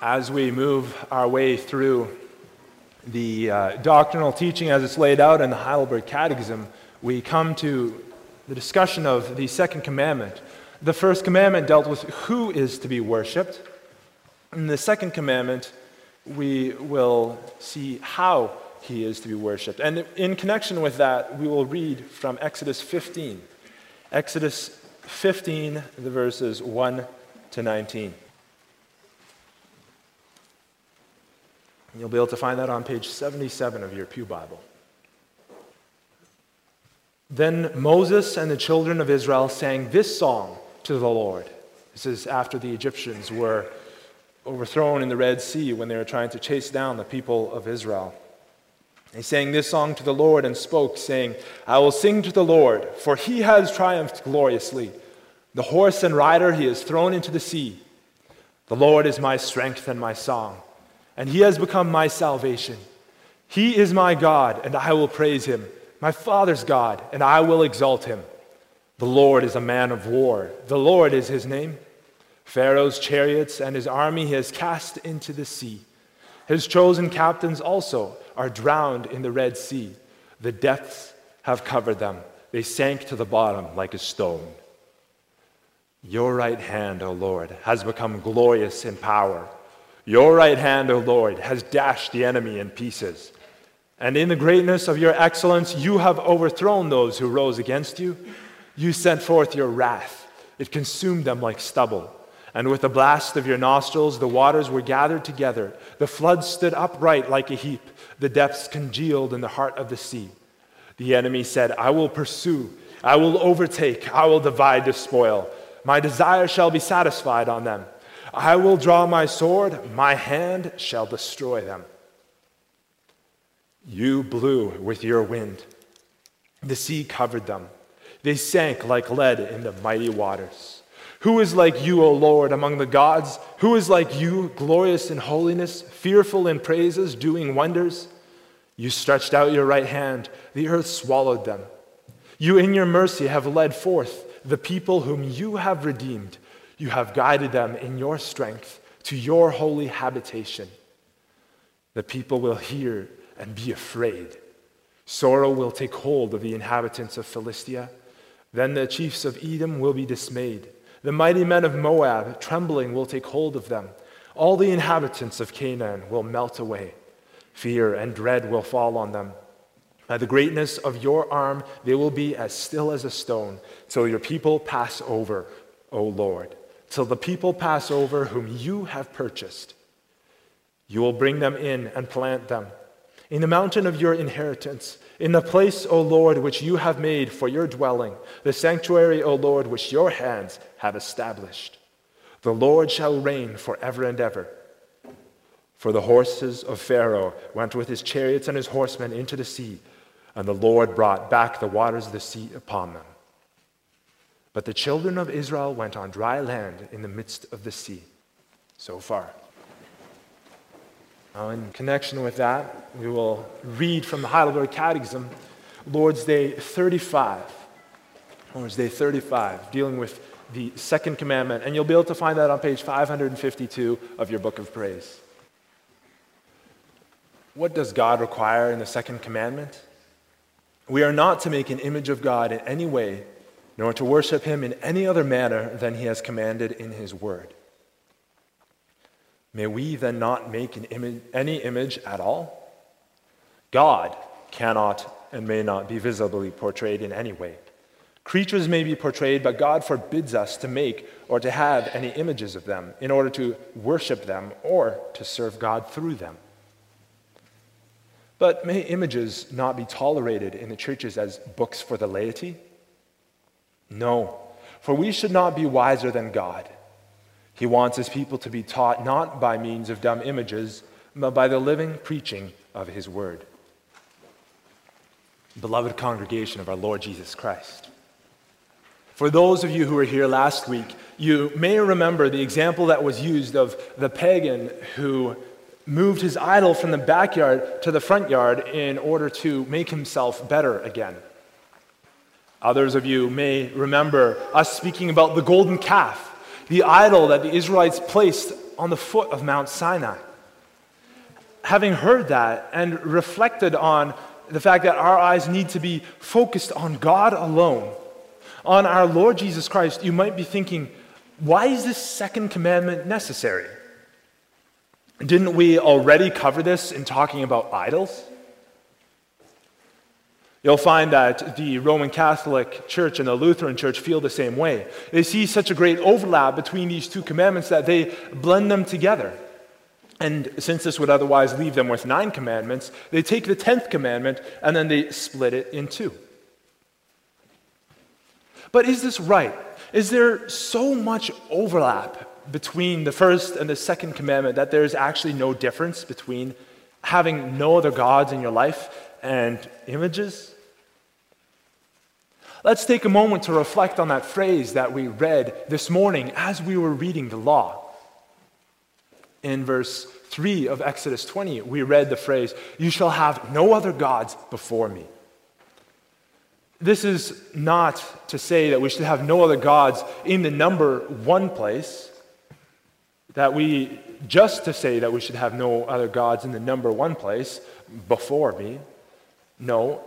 as we move our way through the uh, doctrinal teaching as it's laid out in the Heidelberg Catechism, we come to the discussion of the second commandment. The first commandment dealt with who is to be worshiped. In the second commandment, we will see how he is to be worshiped. And in connection with that, we will read from Exodus 15. Exodus 15, the verses 1 to 19. You'll be able to find that on page 77 of your Pew Bible. Then Moses and the children of Israel sang this song to the Lord. This is after the Egyptians were overthrown in the Red Sea when they were trying to chase down the people of Israel. They sang this song to the Lord and spoke, saying, I will sing to the Lord, for he has triumphed gloriously. The horse and rider he has thrown into the sea. The Lord is my strength and my song and he has become my salvation. He is my God, and I will praise him, my Father's God, and I will exalt him. The Lord is a man of war, the Lord is his name. Pharaoh's chariots and his army he has cast into the sea. His chosen captains also are drowned in the Red Sea. The depths have covered them, they sank to the bottom like a stone. Your right hand, O Lord, has become glorious in power. Your right hand, O Lord, has dashed the enemy in pieces. And in the greatness of your excellence, you have overthrown those who rose against you. You sent forth your wrath, it consumed them like stubble. And with the blast of your nostrils, the waters were gathered together. The floods stood upright like a heap. The depths congealed in the heart of the sea. The enemy said, I will pursue, I will overtake, I will divide the spoil. My desire shall be satisfied on them. I will draw my sword, my hand shall destroy them. You blew with your wind. The sea covered them. They sank like lead in the mighty waters. Who is like you, O Lord, among the gods? Who is like you, glorious in holiness, fearful in praises, doing wonders? You stretched out your right hand, the earth swallowed them. You, in your mercy, have led forth the people whom you have redeemed you have guided them in your strength to your holy habitation. The people will hear and be afraid. Sorrow will take hold of the inhabitants of Philistia. Then the chiefs of Edom will be dismayed. The mighty men of Moab, trembling, will take hold of them. All the inhabitants of Canaan will melt away. Fear and dread will fall on them. By the greatness of your arm, they will be as still as a stone, till your people pass over, O Lord till the people pass over whom you have purchased. You will bring them in and plant them in the mountain of your inheritance, in the place, O Lord, which you have made for your dwelling, the sanctuary, O Lord, which your hands have established. The Lord shall reign forever and ever. For the horses of Pharaoh went with his chariots and his horsemen into the sea, and the Lord brought back the waters of the sea upon them. But the children of Israel went on dry land in the midst of the sea. So far. Now, in connection with that, we will read from the Heidelberg Catechism, Lord's Day 35. Lord's Day 35, dealing with the second commandment. And you'll be able to find that on page 552 of your book of praise. What does God require in the second commandment? We are not to make an image of God in any way nor to worship him in any other manner than he has commanded in his word. May we then not make image, any image at all? God cannot and may not be visibly portrayed in any way. Creatures may be portrayed, but God forbids us to make or to have any images of them in order to worship them or to serve God through them. But may images not be tolerated in the churches as books for the laity? No, for we should not be wiser than God. He wants his people to be taught not by means of dumb images, but by the living preaching of his word. Beloved congregation of our Lord Jesus Christ. For those of you who were here last week, you may remember the example that was used of the pagan who moved his idol from the backyard to the front yard in order to make himself better again. Others of you may remember us speaking about the golden calf, the idol that the Israelites placed on the foot of Mount Sinai. Having heard that and reflected on the fact that our eyes need to be focused on God alone, on our Lord Jesus Christ, you might be thinking, why is this second commandment necessary? Didn't we already cover this in talking about idols? You'll find that the Roman Catholic Church and the Lutheran Church feel the same way. They see such a great overlap between these two commandments that they blend them together. And since this would otherwise leave them with nine commandments, they take the tenth commandment and then they split it in two. But is this right? Is there so much overlap between the first and the second commandment that there's actually no difference between having no other gods in your life and images? Let's take a moment to reflect on that phrase that we read this morning as we were reading the law. In verse 3 of Exodus 20, we read the phrase, You shall have no other gods before me. This is not to say that we should have no other gods in the number one place, that we, just to say that we should have no other gods in the number one place before me. No,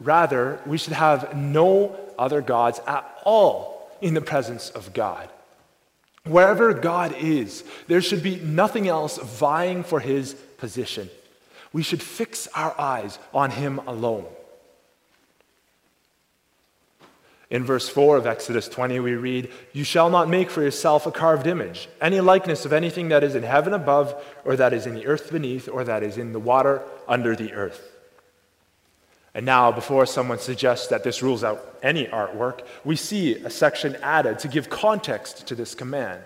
Rather, we should have no other gods at all in the presence of God. Wherever God is, there should be nothing else vying for his position. We should fix our eyes on him alone. In verse 4 of Exodus 20, we read, You shall not make for yourself a carved image, any likeness of anything that is in heaven above, or that is in the earth beneath, or that is in the water under the earth. And now, before someone suggests that this rules out any artwork, we see a section added to give context to this command.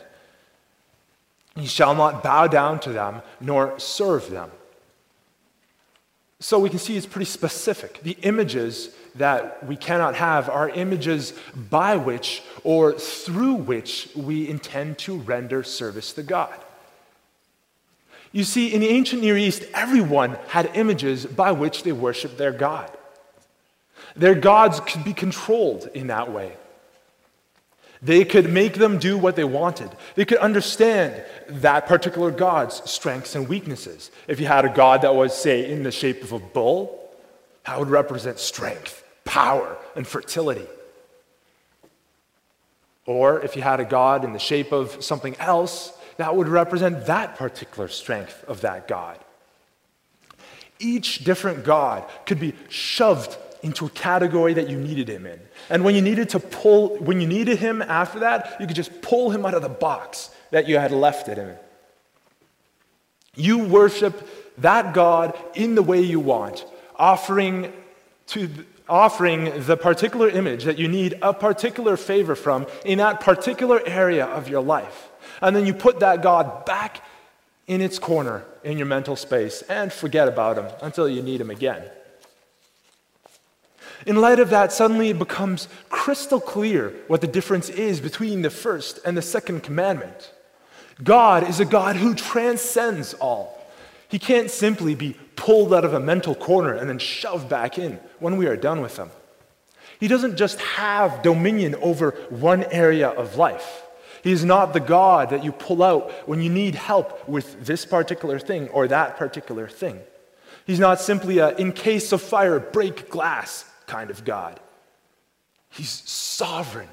You shall not bow down to them nor serve them. So we can see it's pretty specific. The images that we cannot have are images by which or through which we intend to render service to God. You see, in the ancient Near East, everyone had images by which they worshiped their God. Their gods could be controlled in that way. They could make them do what they wanted. They could understand that particular God's strengths and weaknesses. If you had a God that was, say, in the shape of a bull, that would represent strength, power, and fertility. Or if you had a God in the shape of something else, that would represent that particular strength of that God. Each different God could be shoved into a category that you needed him in. And when you needed to pull, when you needed him after that, you could just pull him out of the box that you had left it in. You worship that God in the way you want, offering to offering the particular image that you need a particular favor from in that particular area of your life. And then you put that God back in its corner in your mental space and forget about him until you need him again. In light of that, suddenly it becomes crystal clear what the difference is between the first and the second commandment. God is a God who transcends all. He can't simply be pulled out of a mental corner and then shoved back in when we are done with him. He doesn't just have dominion over one area of life. He is not the God that you pull out when you need help with this particular thing or that particular thing. He's not simply a in case of fire, break glass kind of God. He's sovereign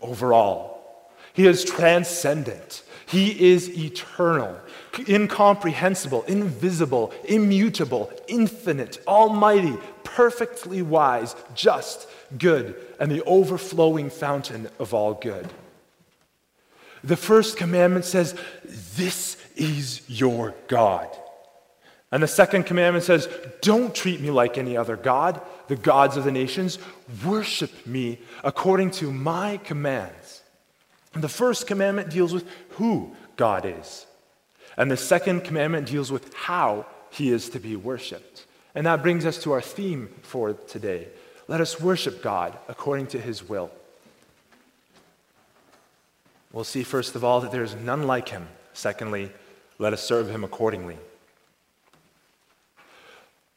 over all. He is transcendent. He is eternal, incomprehensible, invisible, immutable, infinite, almighty, perfectly wise, just, good, and the overflowing fountain of all good. The first commandment says, This is your God. And the second commandment says, Don't treat me like any other God, the gods of the nations. Worship me according to my commands. And the first commandment deals with who God is. And the second commandment deals with how he is to be worshiped. And that brings us to our theme for today. Let us worship God according to his will. We'll see, first of all, that there is none like him. Secondly, let us serve him accordingly.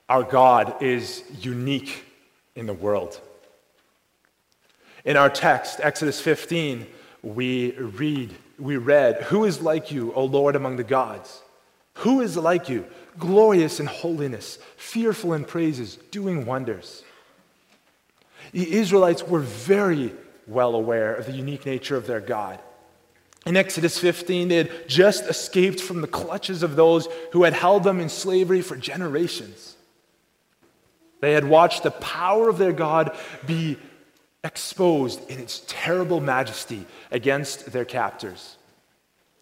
Our God is unique in the world. In our text, Exodus 15, we read we read, Who is like you, O Lord, among the gods? Who is like you, glorious in holiness, fearful in praises, doing wonders? The Israelites were very well aware of the unique nature of their God. In Exodus 15, they had just escaped from the clutches of those who had held them in slavery for generations. They had watched the power of their God be exposed in its terrible majesty against their captors.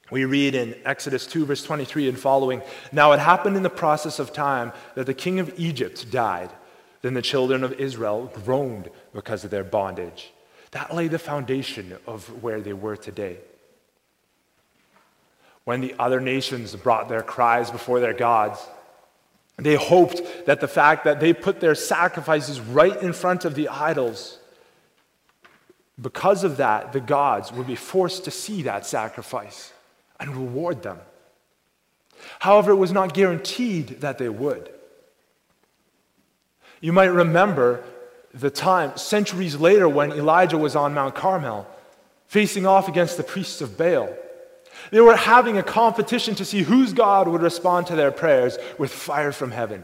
We read in Exodus 2, verse 23 and following Now it happened in the process of time that the king of Egypt died. Then the children of Israel groaned because of their bondage. That laid the foundation of where they were today. When the other nations brought their cries before their gods, they hoped that the fact that they put their sacrifices right in front of the idols, because of that, the gods would be forced to see that sacrifice and reward them. However, it was not guaranteed that they would. You might remember the time, centuries later, when Elijah was on Mount Carmel, facing off against the priests of Baal. They were having a competition to see whose God would respond to their prayers with fire from heaven.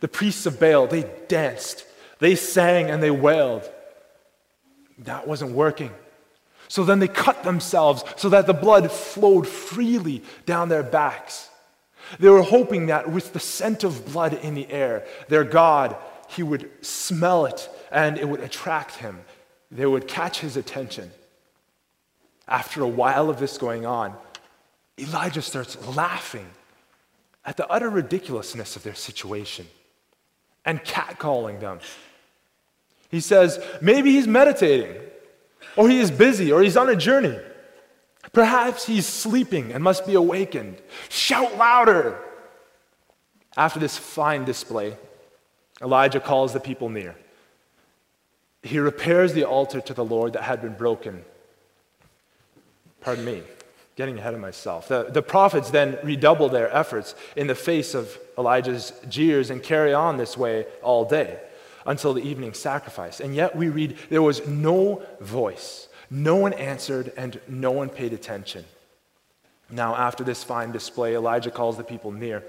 The priests of Baal, they danced, they sang, and they wailed. That wasn't working. So then they cut themselves so that the blood flowed freely down their backs. They were hoping that with the scent of blood in the air, their God, he would smell it and it would attract him. They would catch his attention. After a while of this going on, Elijah starts laughing at the utter ridiculousness of their situation and catcalling them. He says, maybe he's meditating, or he is busy, or he's on a journey. Perhaps he's sleeping and must be awakened. Shout louder! After this fine display, Elijah calls the people near. He repairs the altar to the Lord that had been broken Pardon me, getting ahead of myself. The, the prophets then redouble their efforts in the face of Elijah's jeers and carry on this way all day until the evening sacrifice. And yet we read there was no voice, no one answered, and no one paid attention. Now, after this fine display, Elijah calls the people near.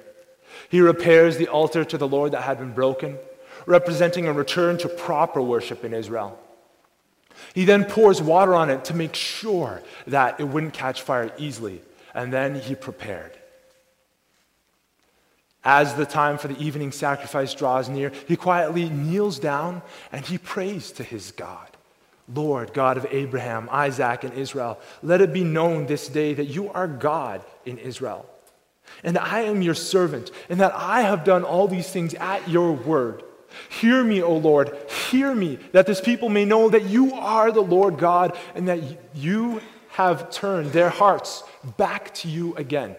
He repairs the altar to the Lord that had been broken, representing a return to proper worship in Israel. He then pours water on it to make sure that it wouldn't catch fire easily. And then he prepared. As the time for the evening sacrifice draws near, he quietly kneels down and he prays to his God. Lord, God of Abraham, Isaac, and Israel, let it be known this day that you are God in Israel, and I am your servant, and that I have done all these things at your word. Hear me, O Lord, hear me, that this people may know that you are the Lord God and that you have turned their hearts back to you again.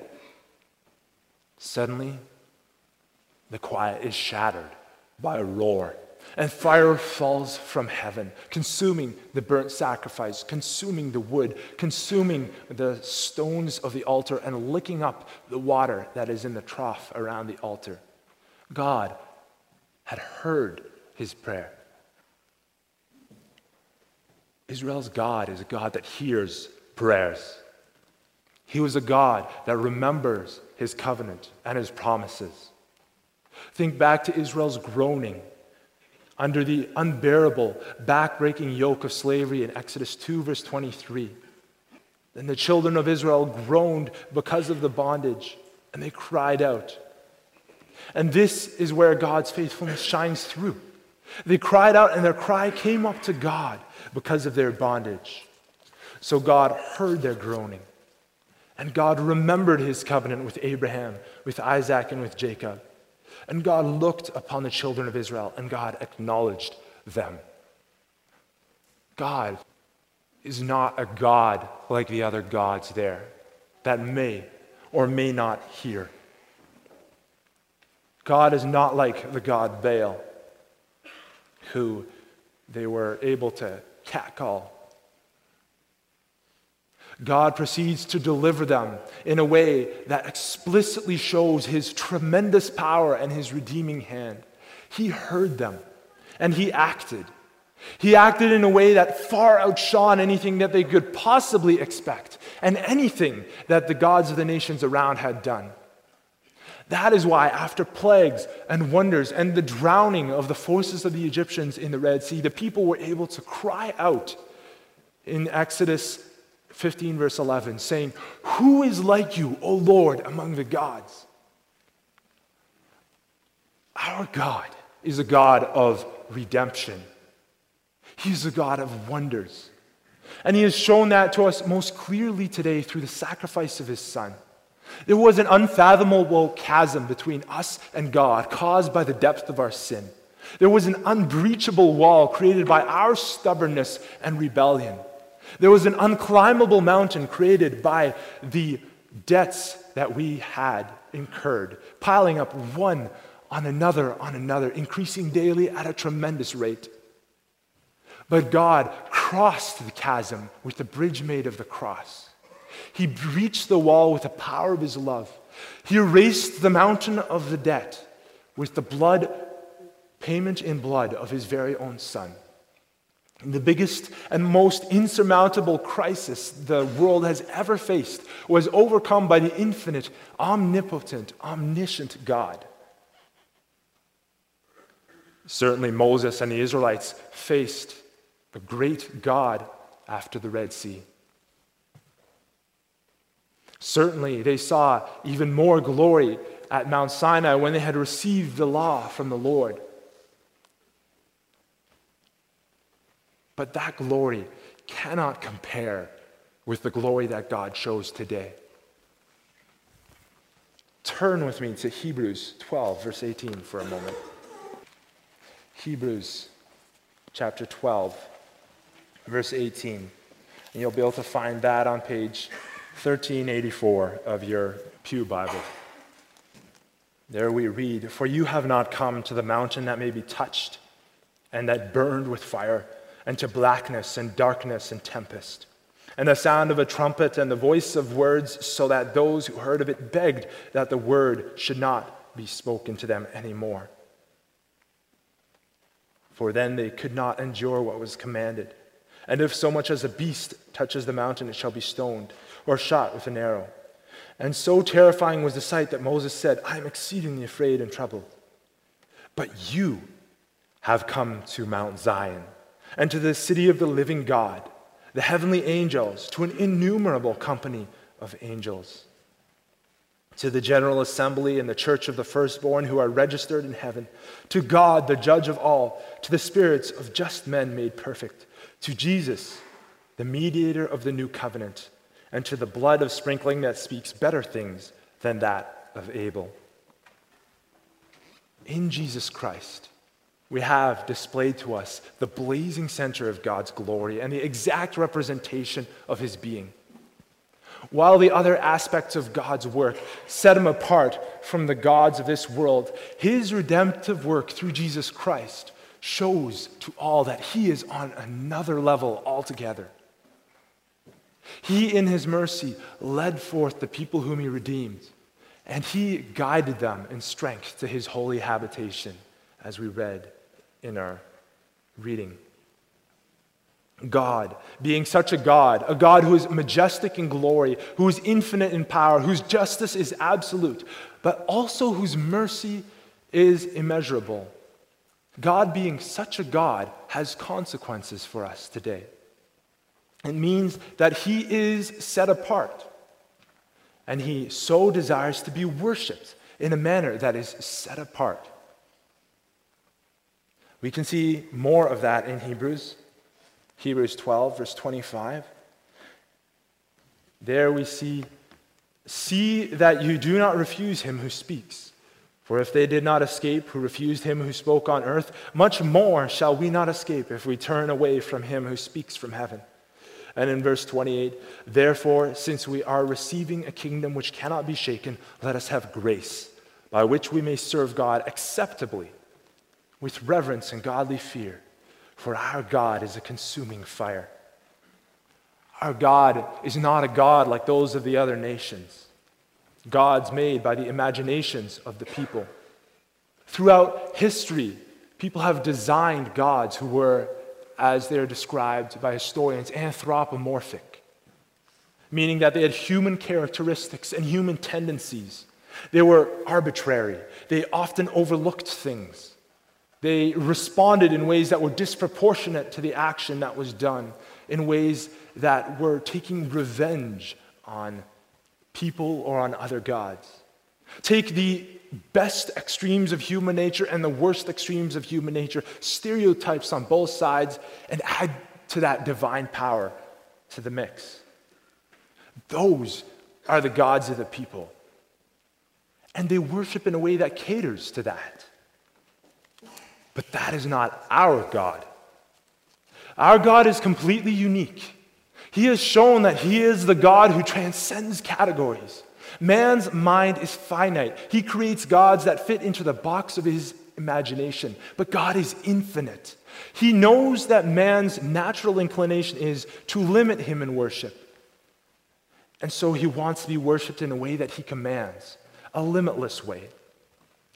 Suddenly, the quiet is shattered by a roar, and fire falls from heaven, consuming the burnt sacrifice, consuming the wood, consuming the stones of the altar, and licking up the water that is in the trough around the altar. God had heard his prayer. Israel's God is a God that hears prayers. He was a God that remembers his covenant and his promises. Think back to Israel's groaning under the unbearable, backbreaking yoke of slavery in Exodus 2, verse 23. Then the children of Israel groaned because of the bondage, and they cried out. And this is where God's faithfulness shines through. They cried out, and their cry came up to God because of their bondage. So God heard their groaning. And God remembered his covenant with Abraham, with Isaac, and with Jacob. And God looked upon the children of Israel, and God acknowledged them. God is not a God like the other gods there that may or may not hear. God is not like the god Baal, who they were able to catcall. God proceeds to deliver them in a way that explicitly shows his tremendous power and his redeeming hand. He heard them and he acted. He acted in a way that far outshone anything that they could possibly expect and anything that the gods of the nations around had done. That is why, after plagues and wonders and the drowning of the forces of the Egyptians in the Red Sea, the people were able to cry out in Exodus 15, verse 11, saying, Who is like you, O Lord, among the gods? Our God is a God of redemption, He's a God of wonders. And He has shown that to us most clearly today through the sacrifice of His Son. There was an unfathomable chasm between us and God caused by the depth of our sin. There was an unbreachable wall created by our stubbornness and rebellion. There was an unclimbable mountain created by the debts that we had incurred, piling up one on another on another, increasing daily at a tremendous rate. But God crossed the chasm with the bridge made of the cross. He breached the wall with the power of his love. He erased the mountain of the debt with the blood, payment in blood of his very own son. The biggest and most insurmountable crisis the world has ever faced was overcome by the infinite, omnipotent, omniscient God. Certainly, Moses and the Israelites faced the great God after the Red Sea. Certainly, they saw even more glory at Mount Sinai when they had received the law from the Lord. But that glory cannot compare with the glory that God shows today. Turn with me to Hebrews 12, verse 18, for a moment. Hebrews chapter 12, verse 18. And you'll be able to find that on page 1384 of your Pew Bible. There we read, For you have not come to the mountain that may be touched and that burned with fire, and to blackness and darkness and tempest, and the sound of a trumpet and the voice of words, so that those who heard of it begged that the word should not be spoken to them anymore. For then they could not endure what was commanded. And if so much as a beast touches the mountain, it shall be stoned or shot with an arrow. And so terrifying was the sight that Moses said, I am exceedingly afraid and troubled. But you have come to Mount Zion and to the city of the living God, the heavenly angels, to an innumerable company of angels, to the general assembly and the church of the firstborn who are registered in heaven, to God, the judge of all, to the spirits of just men made perfect, to Jesus, the mediator of the new covenant and to the blood of sprinkling that speaks better things than that of Abel. In Jesus Christ, we have displayed to us the blazing center of God's glory and the exact representation of his being. While the other aspects of God's work set him apart from the gods of this world, his redemptive work through Jesus Christ shows to all that he is on another level altogether. He, in his mercy, led forth the people whom he redeemed, and he guided them in strength to his holy habitation, as we read in our reading. God, being such a God, a God who is majestic in glory, who is infinite in power, whose justice is absolute, but also whose mercy is immeasurable. God, being such a God, has consequences for us today. It means that he is set apart. And he so desires to be worshiped in a manner that is set apart. We can see more of that in Hebrews, Hebrews 12, verse 25. There we see, See that you do not refuse him who speaks. For if they did not escape who refused him who spoke on earth, much more shall we not escape if we turn away from him who speaks from heaven. And in verse 28, therefore, since we are receiving a kingdom which cannot be shaken, let us have grace by which we may serve God acceptably with reverence and godly fear, for our God is a consuming fire. Our God is not a God like those of the other nations, gods made by the imaginations of the people. Throughout history, people have designed gods who were as they're described by historians, anthropomorphic, meaning that they had human characteristics and human tendencies. They were arbitrary. They often overlooked things. They responded in ways that were disproportionate to the action that was done, in ways that were taking revenge on people or on other gods. Take the best extremes of human nature and the worst extremes of human nature, stereotypes on both sides, and add to that divine power to the mix. Those are the gods of the people. And they worship in a way that caters to that. But that is not our God. Our God is completely unique. He has shown that He is the God who transcends categories. Man's mind is finite. He creates gods that fit into the box of his imagination, but God is infinite. He knows that man's natural inclination is to limit him in worship. And so he wants to be worshiped in a way that he commands, a limitless way.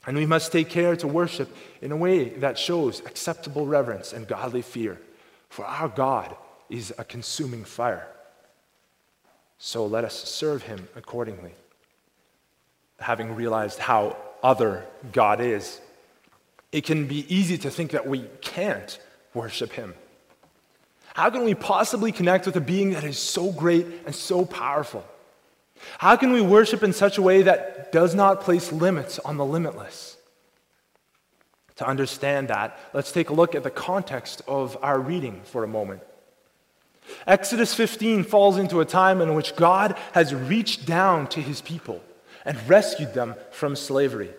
And we must take care to worship in a way that shows acceptable reverence and godly fear, for our God is a consuming fire. So let us serve him accordingly having realized how other God is, it can be easy to think that we can't worship Him. How can we possibly connect with a being that is so great and so powerful? How can we worship in such a way that does not place limits on the limitless? To understand that, let's take a look at the context of our reading for a moment. Exodus 15 falls into a time in which God has reached down to his people and rescued them from slavery.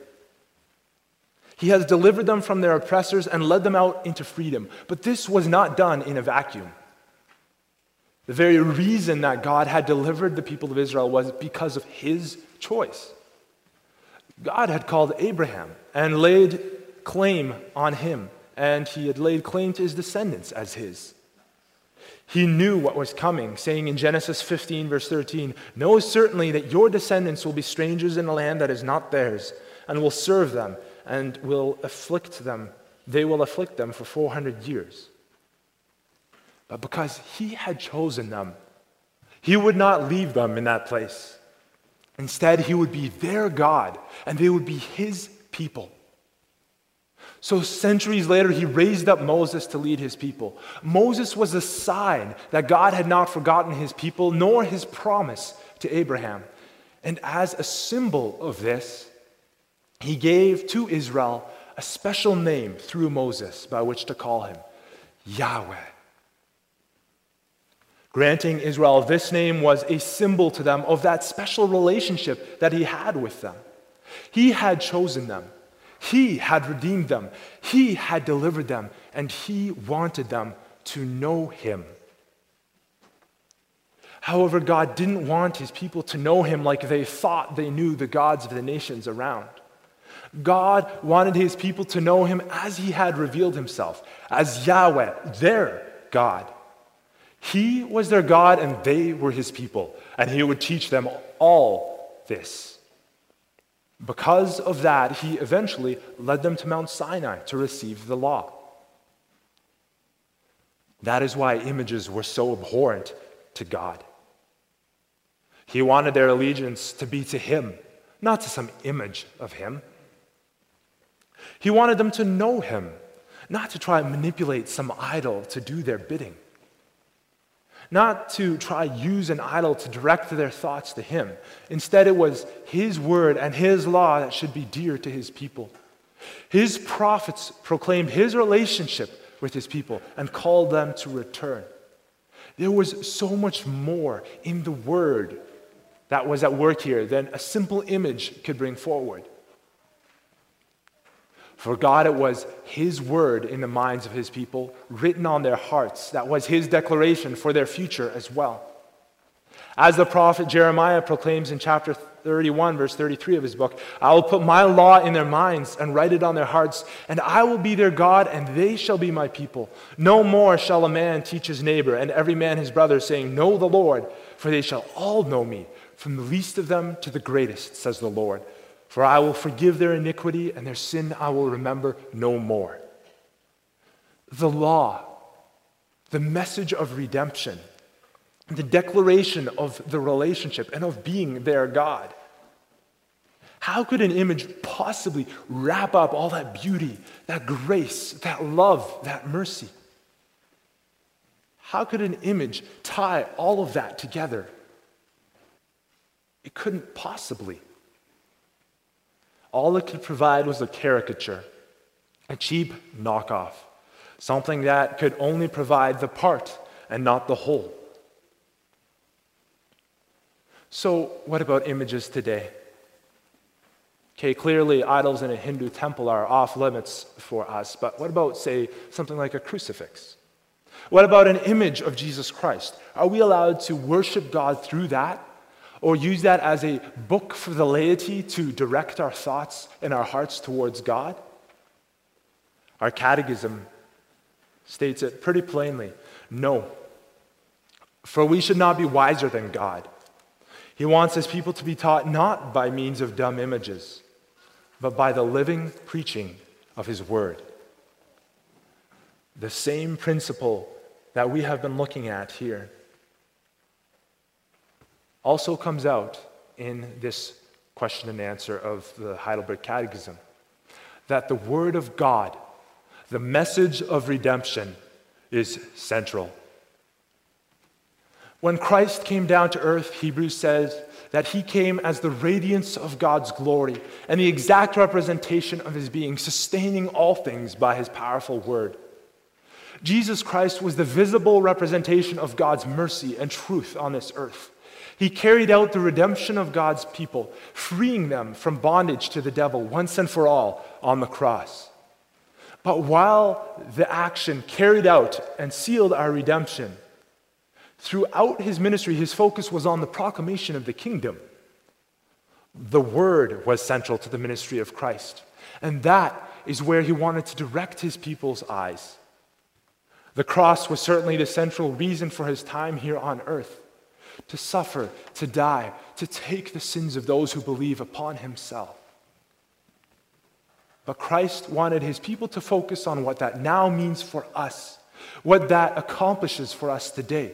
He has delivered them from their oppressors and led them out into freedom. But this was not done in a vacuum. The very reason that God had delivered the people of Israel was because of his choice. God had called Abraham and laid claim on him, and he had laid claim to his descendants as his. He knew what was coming, saying in Genesis 15, verse 13, Know certainly that your descendants will be strangers in a land that is not theirs, and will serve them, and will afflict them. They will afflict them for 400 years. But because he had chosen them, he would not leave them in that place. Instead, he would be their God, and they would be his people. So, centuries later, he raised up Moses to lead his people. Moses was a sign that God had not forgotten his people, nor his promise to Abraham. And as a symbol of this, he gave to Israel a special name through Moses by which to call him Yahweh. Granting Israel this name was a symbol to them of that special relationship that he had with them. He had chosen them. He had redeemed them, He had delivered them, and He wanted them to know Him. However, God didn't want His people to know Him like they thought they knew the gods of the nations around. God wanted His people to know Him as He had revealed Himself, as Yahweh, their God. He was their God and they were His people, and He would teach them all this. Because of that, he eventually led them to Mount Sinai to receive the law. That is why images were so abhorrent to God. He wanted their allegiance to be to him, not to some image of him. He wanted them to know him, not to try and manipulate some idol to do their bidding not to try use an idol to direct their thoughts to him. Instead, it was his word and his law that should be dear to his people. His prophets proclaimed his relationship with his people and called them to return. There was so much more in the word that was at work here than a simple image could bring forward. For God, it was His word in the minds of His people, written on their hearts. That was His declaration for their future as well. As the prophet Jeremiah proclaims in chapter 31, verse 33 of his book, I will put my law in their minds and write it on their hearts, and I will be their God, and they shall be my people. No more shall a man teach his neighbor, and every man his brother, saying, Know the Lord, for they shall all know me, from the least of them to the greatest, says the Lord. For I will forgive their iniquity, and their sin I will remember no more. The law the message of redemption, the declaration of the relationship and of being their God. How could an image possibly wrap up all that beauty, that grace, that love, that mercy? How could an image tie all of that together? It couldn't possibly. All it could provide was a caricature, a cheap knockoff, something that could only provide the part and not the whole. So, what about images today? Okay, clearly idols in a Hindu temple are off limits for us, but what about, say, something like a crucifix? What about an image of Jesus Christ? Are we allowed to worship God through that? Or use that as a book for the laity to direct our thoughts and our hearts towards God? Our catechism states it pretty plainly no. For we should not be wiser than God. He wants his people to be taught not by means of dumb images, but by the living preaching of his word. The same principle that we have been looking at here also comes out in this question and answer of the Heidelberg Catechism that the Word of God, the message of redemption, is central. When Christ came down to earth, Hebrews says that he came as the radiance of God's glory and the exact representation of his being, sustaining all things by his powerful word. Jesus Christ was the visible representation of God's mercy and truth on this earth. He carried out the redemption of God's people, freeing them from bondage to the devil once and for all on the cross. But while the action carried out and sealed our redemption, throughout his ministry, his focus was on the proclamation of the kingdom. The word was central to the ministry of Christ, and that is where he wanted to direct his people's eyes. The cross was certainly the central reason for his time here on earth to suffer, to die, to take the sins of those who believe upon himself. But Christ wanted his people to focus on what that now means for us, what that accomplishes for us today.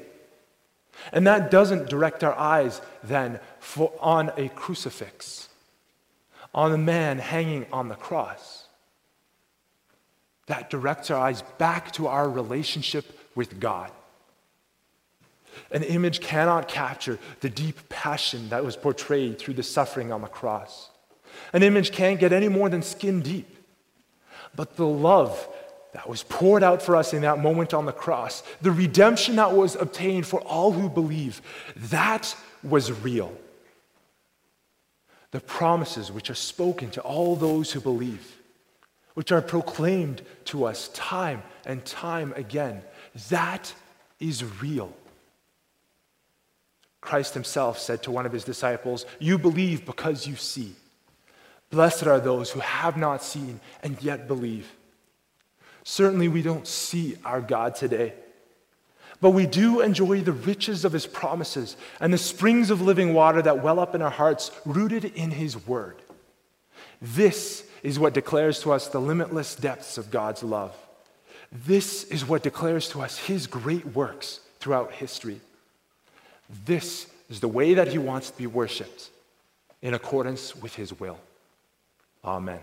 And that doesn't direct our eyes then for, on a crucifix, on a man hanging on the cross that directs our eyes back to our relationship with God. An image cannot capture the deep passion that was portrayed through the suffering on the cross. An image can't get any more than skin deep. But the love that was poured out for us in that moment on the cross, the redemption that was obtained for all who believe, that was real. The promises which are spoken to all those who believe which are proclaimed to us time and time again. That is real. Christ himself said to one of his disciples, You believe because you see. Blessed are those who have not seen and yet believe. Certainly, we don't see our God today, but we do enjoy the riches of his promises and the springs of living water that well up in our hearts, rooted in his word. This is what declares to us the limitless depths of God's love. This is what declares to us his great works throughout history. This is the way that he wants to be worshiped in accordance with his will. Amen.